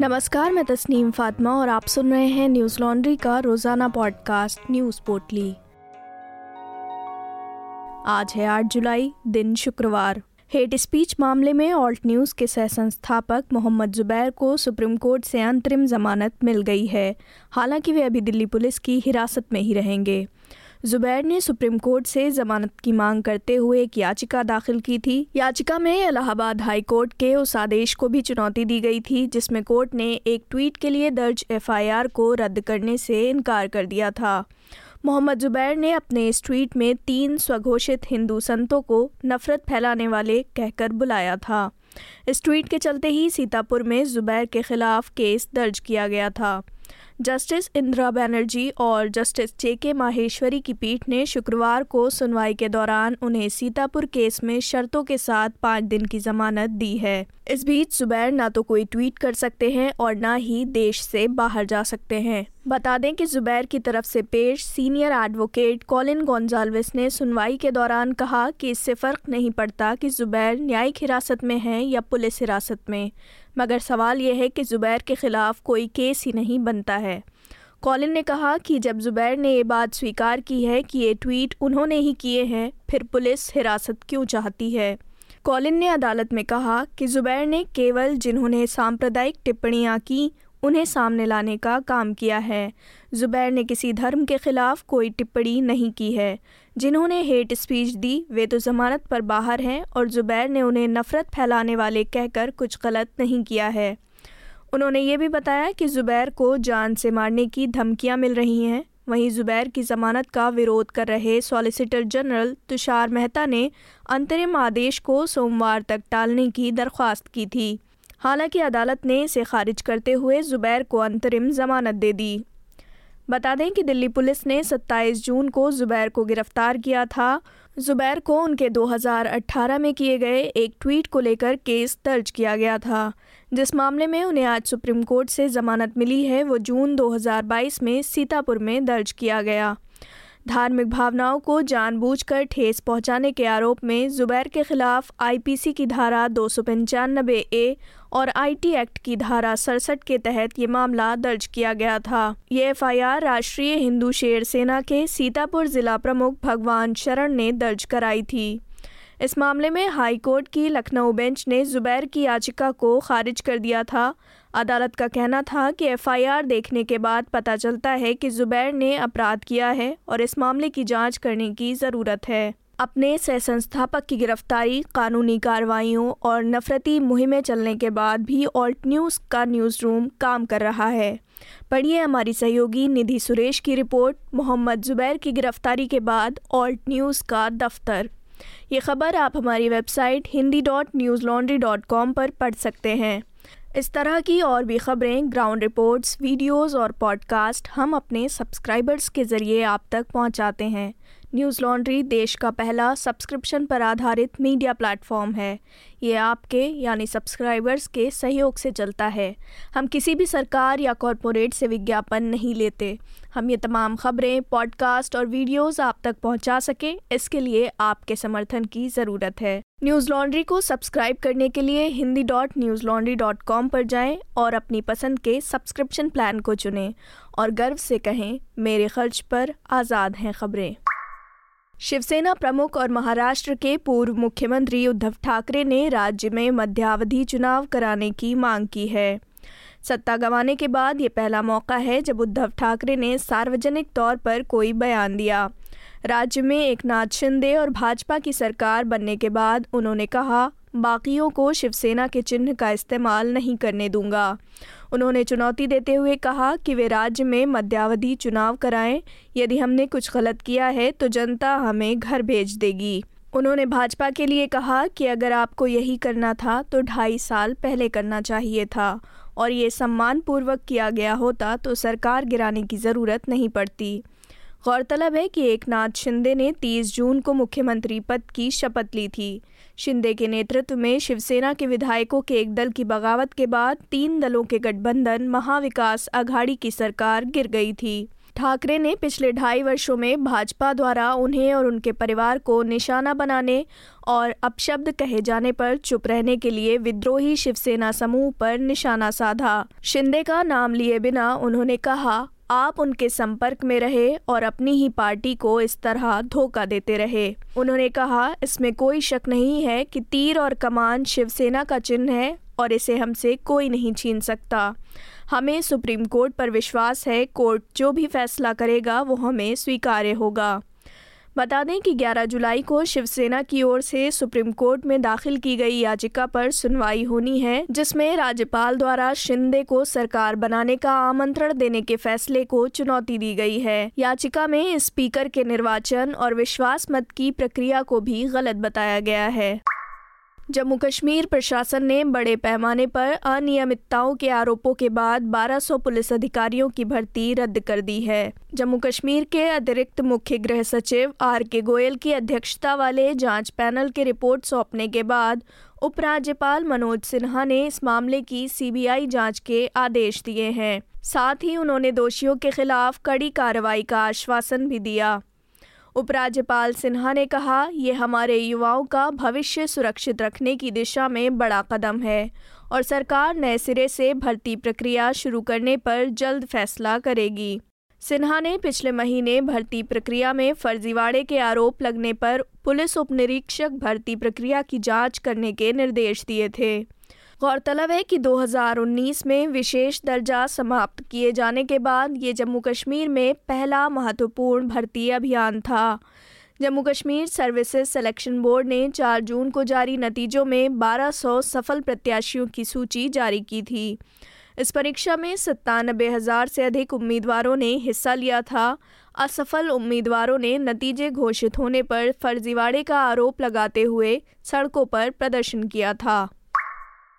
नमस्कार, मैं तस्नीम फातिमा और आप सुन रहे हैं न्यूज़ लॉन्ड्री का रोज़ाना पॉडकास्ट, न्यूज़ पोटली। आज है 8 जुलाई, दिन शुक्रवार। हेट स्पीच मामले में ऑल्ट न्यूज़ के सह संस्थापक मोहम्मद जुबैर को सुप्रीम कोर्ट से अंतरिम जमानत मिल गई है। हालाँकि वे अभी दिल्ली पुलिस की हिरासत में ही रहेंगे। जुबैर ने सुप्रीम कोर्ट से जमानत की मांग करते हुए एक याचिका दाखिल की थी। याचिका में इलाहाबाद हाई कोर्ट के उस आदेश को भी चुनौती दी गई थी, जिसमें कोर्ट ने एक ट्वीट के लिए दर्ज एफआईआर को रद्द करने से इनकार कर दिया था। मोहम्मद जुबैर ने अपने इस ट्वीट में तीन स्वघोषित हिंदू संतों को नफरत फैलाने वाले कहकर बुलाया था। इस ट्वीट के चलते ही सीतापुर में जुबैर के खिलाफ केस दर्ज किया गया था। जस्टिस इंदिरा बनर्जी और जस्टिस जे के माहेश्वरी की पीठ ने शुक्रवार को सुनवाई के दौरान उन्हें सीतापुर केस में शर्तों के साथ पाँच दिन की जमानत दी है। इस बीच जुबैर ना तो कोई ट्वीट कर सकते हैं और ना ही देश से बाहर जा सकते हैं। बता दें कि जुबैर की तरफ़ से पेश सीनियर एडवोकेट कॉलिन गोंजाल्विस ने सुनवाई के दौरान कहा कि इससे फ़र्क नहीं पड़ता कि जुबैर न्यायिक हिरासत में हैं या पुलिस हिरासत में, मगर सवाल यह है कि ज़ुबैर के ख़िलाफ़ कोई केस ही नहीं बनता है। कॉलिन ने कहा कि जब ज़ुबैर ने ये बात स्वीकार की है कि ये ट्वीट उन्होंने ही किए हैं, फिर पुलिस हिरासत क्यों चाहती है? कॉलिन ने अदालत में कहा कि ज़ुबैर ने केवल जिन्होंने सांप्रदायिक टिप्पणियाँ की, उन्हें सामने लाने का काम किया है। ज़ुबैर ने किसी धर्म के ख़िलाफ़ कोई टिप्पणी नहीं की है। जिन्होंने हेट स्पीच दी, वे तो ज़मानत पर बाहर हैं और ज़ुबैर ने उन्हें नफ़रत फैलाने वाले कहकर कुछ गलत नहीं किया है। उन्होंने ये भी बताया कि ज़ुबैर को जान से मारने की धमकियाँ मिल रही हैं। वहीं ज़ुबैर की ज़मानत का विरोध कर रहे सॉलिसिटर जनरल तुषार मेहता ने अंतरिम आदेश को सोमवार तक टालने की दरख्वास्त की थी। हालाँकि अदालत ने इसे खारिज करते हुए ज़ुबैर को अंतरिम जमानत दे दी। बता दें कि दिल्ली पुलिस ने 27 जून को ज़ुबैर को गिरफ़्तार किया था। ज़ुबैर को उनके 2018 में किए गए एक ट्वीट को लेकर केस दर्ज किया गया था। जिस मामले में उन्हें आज सुप्रीम कोर्ट से ज़मानत मिली है, वो जून 2022 में सीतापुर में दर्ज किया गया। धार्मिक भावनाओं को जानबूझकर ठेस पहुँचाने के आरोप में जुबैर के खिलाफ आईपीसी की धारा दो ए और आईटी एक्ट की धारा सड़सठ के तहत ये मामला दर्ज किया गया था। ये एफआईआर राष्ट्रीय हिंदू शेर सेना के सीतापुर जिला प्रमुख भगवान शरण ने दर्ज कराई थी। इस मामले में हाई कोर्ट की लखनऊ बेंच ने जुबैर की याचिका को खारिज कर दिया था। अदालत का कहना था कि एफआईआर देखने के बाद पता चलता है कि जुबैर ने अपराध किया है और इस मामले की जाँच करने की ज़रूरत है। अपने सह संस्थापक की गिरफ्तारी, कानूनी कार्रवाइयों और नफरती मुहिमें चलने के बाद भी ऑल्ट न्यूज़ का न्यूज़ रूम काम कर रहा है। पढ़िए हमारी सहयोगी निधि सुरेश की रिपोर्ट। मोहम्मद जुबैर की गिरफ्तारी के बाद ऑल्ट न्यूज़ का दफ्तर। ये खबर आप हमारी website Hindi dot news laundry dot com पर पढ़ सकते हैं। इस तरह की और भी खबरें ग्राउंड रिपोर्ट्स वीडियोस और पॉडकास्ट हम अपने सब्सक्राइबर्स के ज़रिए आप तक पहुंचाते हैं। न्यूज़ लॉन्ड्री देश का पहला सब्सक्रिप्शन पर आधारित मीडिया प्लेटफॉर्म है। ये आपके, यानी सब्सक्राइबर्स के सहयोग से चलता है। हम किसी भी सरकार या कॉरपोरेट से विज्ञापन नहीं लेते। हम ये तमाम खबरें, पॉडकास्ट और वीडियोस आप तक पहुँचा सकें, इसके लिए आपके समर्थन की ज़रूरत है। न्यूज़ लॉन्ड्री को सब्सक्राइब करने के लिए Hindi dot news laundry dot com पर जाएँ और अपनी पसंद के सब्सक्रिप्शन प्लान को चुनें। और गर्व से कहें, मेरे खर्च पर आज़ाद हैं खबरें। शिवसेना प्रमुख और महाराष्ट्र के पूर्व मुख्यमंत्री उद्धव ठाकरे ने राज्य में मध्यावधि चुनाव कराने की मांग की है। सत्ता गंवाने के बाद ये पहला मौका है जब उद्धव ठाकरे ने सार्वजनिक तौर पर कोई बयान दिया। राज्य में एक नाथ शिंदे और भाजपा की सरकार बनने के बाद उन्होंने कहा बाकियों को शिवसेना के चिन्ह का इस्तेमाल नहीं करने दूँगा। उन्होंने चुनौती देते हुए कहा कि वे राज्य में मध्यावधि चुनाव कराएँ। यदि हमने कुछ गलत किया है तो जनता हमें घर भेज देगी। उन्होंने भाजपा के लिए कहा कि अगर आपको यही करना था तो ढाई साल पहले करना चाहिए था। और ये सम्मानपूर्वक किया गया होता तो सरकार गिराने की ज़रूरत नहीं पड़ती। गौरतलब है कि एक नाथ शिंदे ने 30 जून को मुख्यमंत्री पद की शपथ ली थी। शिंदे के नेतृत्व में शिवसेना के विधायकों के एक दल की बगावत के बाद तीन दलों के गठबंधन, महाविकास अघाड़ी की सरकार गिर गई थी। ठाकरे ने पिछले ढाई वर्षों में भाजपा द्वारा उन्हें और उनके परिवार को निशाना बनाने और अपशब्द कहे जाने पर चुप रहने के लिए विद्रोही शिवसेना समूह पर निशाना साधा। शिंदे का नाम लिए बिना उन्होंने कहा आप उनके संपर्क में रहे और अपनी ही पार्टी को इस तरह धोखा देते रहे। उन्होंने कहा, इसमें कोई शक नहीं है कि तीर और कमान शिवसेना का चिन्ह है और इसे हमसे कोई नहीं छीन सकता। हमें सुप्रीम कोर्ट पर विश्वास है, कोर्ट जो भी फैसला करेगा, वो हमें स्वीकार्य होगा। बता दें कि 11 जुलाई को शिवसेना की ओर से सुप्रीम कोर्ट में दाखिल की गई याचिका पर सुनवाई होनी है, जिसमें राज्यपाल द्वारा शिंदे को सरकार बनाने का आमंत्रण देने के फैसले को चुनौती दी गई है। याचिका में स्पीकर के निर्वाचन और विश्वास मत की प्रक्रिया को भी गलत बताया गया है। जम्मू कश्मीर प्रशासन ने बड़े पैमाने पर अनियमितताओं के आरोपों के बाद 1200 पुलिस अधिकारियों की भर्ती रद्द कर दी है। जम्मू कश्मीर के अतिरिक्त मुख्य गृह सचिव आर के गोयल की अध्यक्षता वाले जाँच पैनल की रिपोर्ट सौंपने के बाद उपराज्यपाल मनोज सिन्हा ने इस मामले की सीबीआई जाँच के आदेश दिए हैं। साथ ही उन्होंने दोषियों के खिलाफ कड़ी कार्रवाई का आश्वासन भी दिया। उपराज्यपाल सिन्हा ने कहा, ये हमारे युवाओं का भविष्य सुरक्षित रखने की दिशा में बड़ा कदम है और सरकार नए सिरे से भर्ती प्रक्रिया शुरू करने पर जल्द फैसला करेगी। सिन्हा ने पिछले महीने भर्ती प्रक्रिया में फर्जीवाड़े के आरोप लगने पर पुलिस उप निरीक्षक भर्ती प्रक्रिया की जाँच करने के निर्देश दिए थे। गौरतलब है कि 2019 में विशेष दर्जा समाप्त किए जाने के बाद ये जम्मू कश्मीर में पहला महत्वपूर्ण भर्ती अभियान था। Jammu Kashmir services selection board ने 4 जून को जारी नतीजों में 1200 सफल प्रत्याशियों की सूची जारी की थी। इस परीक्षा में सत्तानबे हज़ार से अधिक उम्मीदवारों ने हिस्सा लिया था। असफल उम्मीदवारों ने नतीजे घोषित होने पर फर्जीवाड़े का आरोप लगाते हुए सड़कों पर प्रदर्शन किया था।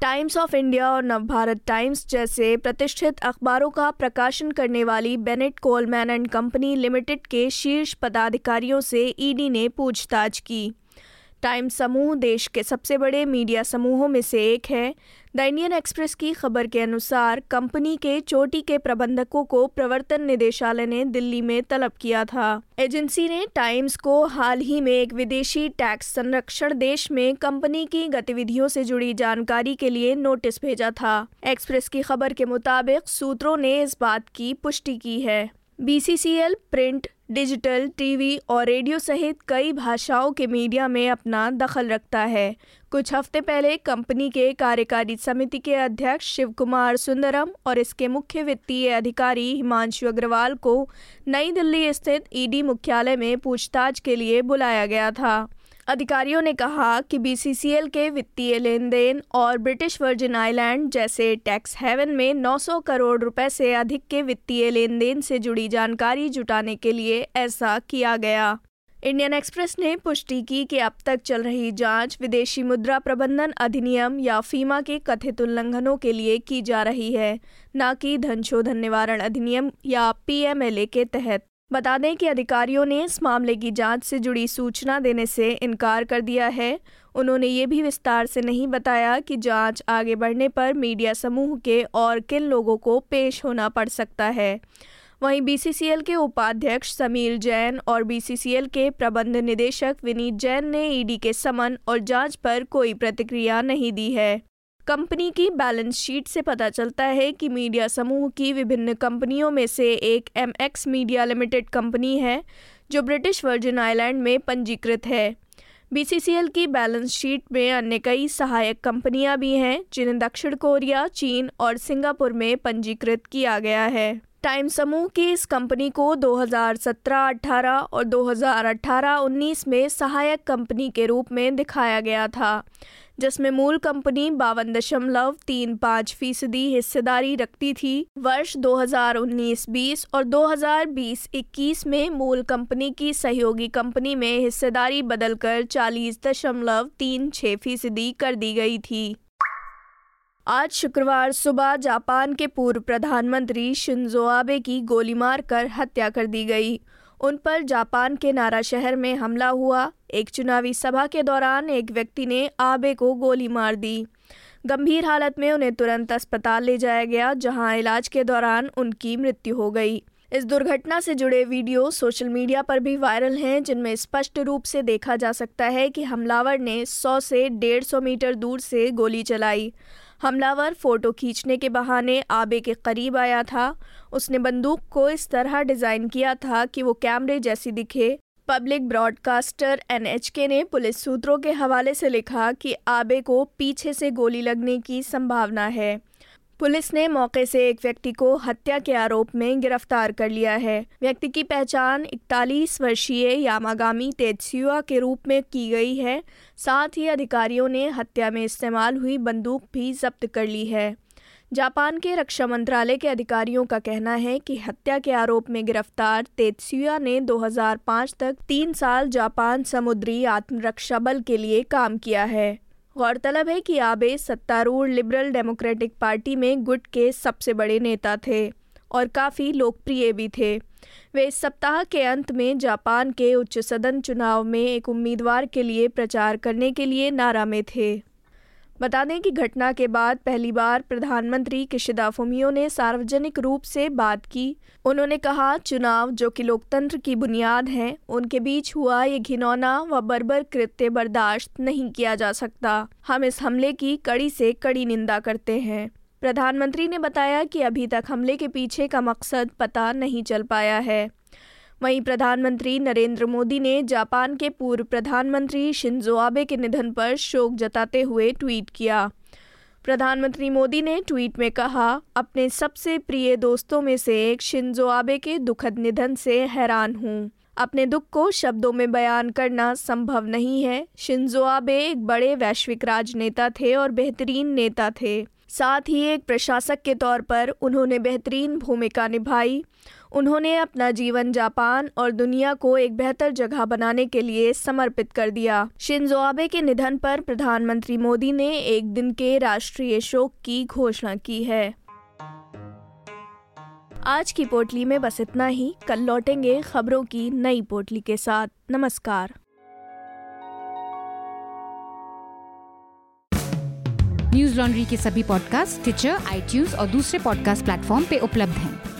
टाइम्स ऑफ़ इंडिया और नवभारत टाइम्स जैसे प्रतिष्ठित अखबारों का प्रकाशन करने वाली Bennett Coleman and company limited के शीर्ष पदाधिकारियों से ईडी ने पूछताछ की। टाइम्स समूह देश के सबसे बड़े मीडिया समूहों में से एक है। द इंडियन एक्सप्रेस की खबर के अनुसार, कंपनी के चोटी के प्रबंधकों को प्रवर्तन निदेशालय ने दिल्ली में तलब किया था। एजेंसी ने टाइम्स को हाल ही में एक विदेशी टैक्स संरक्षण देश में कंपनी की गतिविधियों से जुड़ी जानकारी के लिए नोटिस भेजा था। एक्सप्रेस की खबर के मुताबिक, सूत्रों ने इस बात की पुष्टि की है। बीसीसीएल प्रिंट डिजिटल टीवी और रेडियो सहित कई भाषाओं के मीडिया में अपना दखल रखता है। कुछ हफ़्ते पहले कंपनी के कार्यकारी समिति के अध्यक्ष शिव कुमार सुंदरम और इसके मुख्य वित्तीय अधिकारी हिमांशु अग्रवाल को नई दिल्ली स्थित ईडी मुख्यालय में पूछताछ के लिए बुलाया गया था। अधिकारियों ने कहा कि बीसीसीएल के वित्तीय लेन देन और ब्रिटिश वर्जिन आइलैंड जैसे टैक्स हेवन में 900 करोड़ रुपए से अधिक के वित्तीय लेन देन से जुड़ी जानकारी जुटाने के लिए ऐसा किया गया। इंडियन एक्सप्रेस ने पुष्टि की कि अब तक चल रही जाँच विदेशी मुद्रा प्रबंधन अधिनियम या फीमा के कथित उल्लंघनों के लिए की जा रही है, न कि धन शोधन निवारण अधिनियम या पीएमएलए के तहत। बता दें कि अधिकारियों ने इस मामले की जाँच से जुड़ी सूचना देने से इनकार कर दिया है। उन्होंने ये भी विस्तार से नहीं बताया कि जाँच आगे बढ़ने पर मीडिया समूह के और किन लोगों को पेश होना पड़ सकता है। वहीं बीसीसीएल के उपाध्यक्ष समीर जैन और बीसीसीएल के प्रबंध निदेशक विनीत जैन ने ईडी के समन और जाँच पर कोई प्रतिक्रिया नहीं दी है। कंपनी की बैलेंस शीट से पता चलता है कि मीडिया समूह की विभिन्न कंपनियों में से एक M X media limited company है, जो ब्रिटिश वर्जिन आइलैंड में पंजीकृत है। बीसीसीएल की बैलेंस शीट में अन्य कई सहायक कंपनियाँ भी हैं, जिन्हें दक्षिण कोरिया, चीन और सिंगापुर में पंजीकृत किया गया है। टाइम समूह की इस कंपनी को 2017-18 और 2018-19 में सहायक कंपनी के रूप में दिखाया गया था। जिसमें मूल कंपनी बावन दशमलव तीन पाँच फ़ीसदी हिस्सेदारी रखती थी। वर्ष 2019-20 और 2020-21 में मूल कंपनी की सहयोगी कंपनी में हिस्सेदारी बदलकर चालीस दशमलव तीन छः फ़ीसदी कर दी गई थी। आज शुक्रवार सुबह जापान के पूर्व प्रधानमंत्री शिंजो आबे की गोली मारकर हत्या कर दी गई। उन पर जापान के नारा शहर में हमला हुआ। एक चुनावी सभा के दौरान एक व्यक्ति ने आबे को गोली मार दी। गंभीर हालत में उन्हें तुरंत अस्पताल ले जाया गया, जहाँ इलाज के दौरान उनकी मृत्यु हो गई। इस दुर्घटना से जुड़े वीडियो सोशल मीडिया पर भी वायरल हैं, जिनमें स्पष्ट रूप से देखा जा सकता है कि हमलावर ने 100 से 150 मीटर दूर से गोली चलाई। हमलावर फ़ोटो खींचने के बहाने आबे के करीब आया था। उसने बंदूक को इस तरह डिज़ाइन किया था कि वो कैमरे जैसी दिखे। पब्लिक ब्रॉडकास्टर एनएचके ने पुलिस सूत्रों के हवाले से लिखा कि आबे को पीछे से गोली लगने की संभावना है। पुलिस ने मौके से एक व्यक्ति को हत्या के आरोप में गिरफ़्तार कर लिया है। व्यक्ति की पहचान इकतालीस वर्षीय यामागामी तेजसुआ के रूप में की गई है। साथ ही अधिकारियों ने हत्या में इस्तेमाल हुई बंदूक भी जब्त कर ली है। जापान के रक्षा मंत्रालय के अधिकारियों का कहना है कि हत्या के आरोप में गिरफ़्तार तेतसुया ने 2005 तक तीन साल जापान समुद्री आत्मरक्षा बल के लिए काम किया है। गौरतलब है कि आबे सत्तारूढ़ लिबरल डेमोक्रेटिक पार्टी में गुट के सबसे बड़े नेता थे और काफ़ी लोकप्रिय भी थे। वे इस सप्ताह के अंत में जापान के उच्च सदन चुनाव में एक उम्मीदवार के लिए प्रचार करने के लिए नारा में थे। बता दें कि घटना के बाद पहली बार प्रधानमंत्री किशिदा फुमियो ने सार्वजनिक रूप से बात की। उन्होंने कहा, चुनाव जो कि लोकतंत्र की बुनियाद हैं, उनके बीच हुआ ये घिनौना व बर्बर कृत्य बर्दाश्त नहीं किया जा सकता। हम इस हमले की कड़ी से कड़ी निंदा करते हैं। प्रधानमंत्री ने बताया कि अभी तक हमले के पीछे का मकसद पता नहीं चल पाया है। वहीं प्रधानमंत्री नरेंद्र मोदी ने जापान के पूर्व प्रधानमंत्री शिंजो आबे के निधन पर शोक जताते हुए ट्वीट किया। प्रधानमंत्री मोदी ने ट्वीट में कहा, अपने सबसे प्रिय दोस्तों में से एक शिंजो आबे के दुखद निधन से हैरान हूँ। अपने दुख को शब्दों में बयान करना संभव नहीं है। शिंजो आबे एक बड़े वैश्विक राजनेता थे और बेहतरीन नेता थे। साथ ही एक प्रशासक के तौर पर उन्होंने बेहतरीन भूमिका निभाई। उन्होंने अपना जीवन जापान और दुनिया को एक बेहतर जगह बनाने के लिए समर्पित कर दिया। शिंजो आबे के निधन पर प्रधानमंत्री मोदी ने एक दिन के राष्ट्रीय शोक की घोषणा की है। आज की पोटली में बस इतना ही। कल लौटेंगे खबरों की नई पोटली के साथ। नमस्कार। न्यूज़ लॉन्ड्री के सभी पॉडकास्ट ट्विटर आईटीज और दूसरे पॉडकास्ट प्लेटफॉर्म पे उपलब्ध हैं।